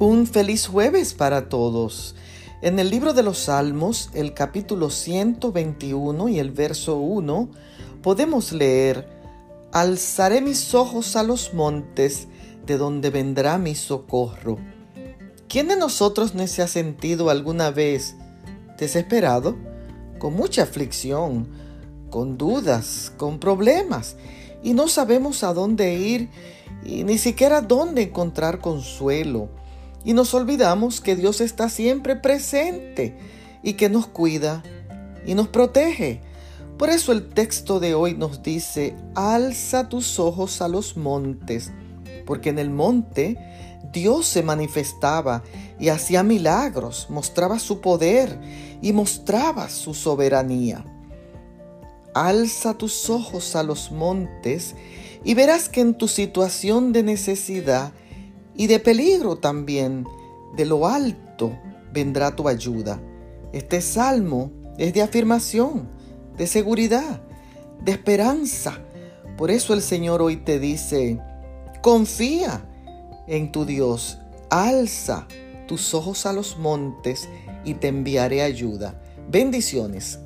Un feliz jueves para todos. En el libro de los Salmos, el capítulo 121 y el verso 1, podemos leer, Alzaré mis ojos a los montes, de donde vendrá mi socorro. ¿Quién de nosotros no se ha sentido alguna vez desesperado, con mucha aflicción, con dudas, con problemas, y no sabemos a dónde ir y ni siquiera dónde encontrar consuelo? Y nos olvidamos que Dios está siempre presente y que nos cuida y nos protege. Por eso el texto de hoy nos dice, alza tus ojos a los montes, porque en el monte Dios se manifestaba y hacía milagros, mostraba su poder y mostraba su soberanía. Alza tus ojos a los montes y verás que en tu situación de necesidad y de peligro también. De lo alto vendrá tu ayuda. Este salmo es de afirmación, de seguridad, de esperanza. Por eso el Señor hoy te dice, confía en tu Dios, alza tus ojos a los montes y te enviaré ayuda. Bendiciones.